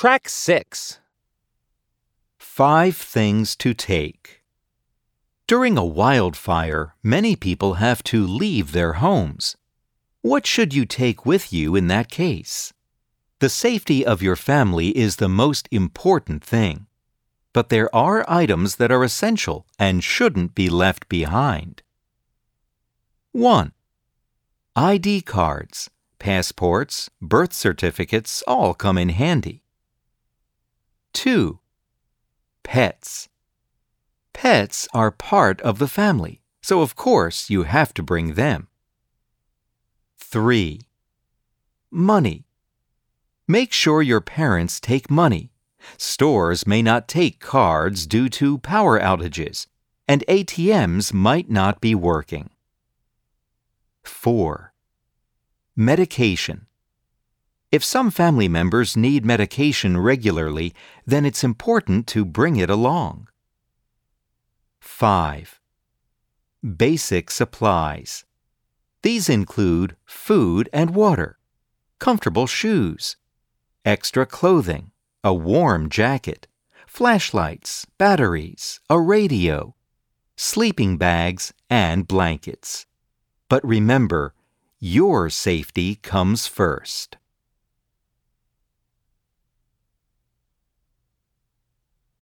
Track 6. Five things to take. During a wildfire, many people have to leave their homes. What should you take with you in that case? The safety of your family is the most important thing. But there are items that are essential and shouldn't be left behind. 1. ID cards, passports, birth certificates all come in handy. 2. Pets. Pets are part of the family, so of course you have to bring them. 3. Money. Make sure your parents take money. Stores may not take cards due to power outages, and ATMs might not be working. 4. Medication. If some family members need medication regularly, then it's important to bring it along. 5. Basic supplies. These include food and water, comfortable shoes, extra clothing, a warm jacket, flashlights, batteries, a radio, sleeping bags, and blankets. But remember, your safety comes first.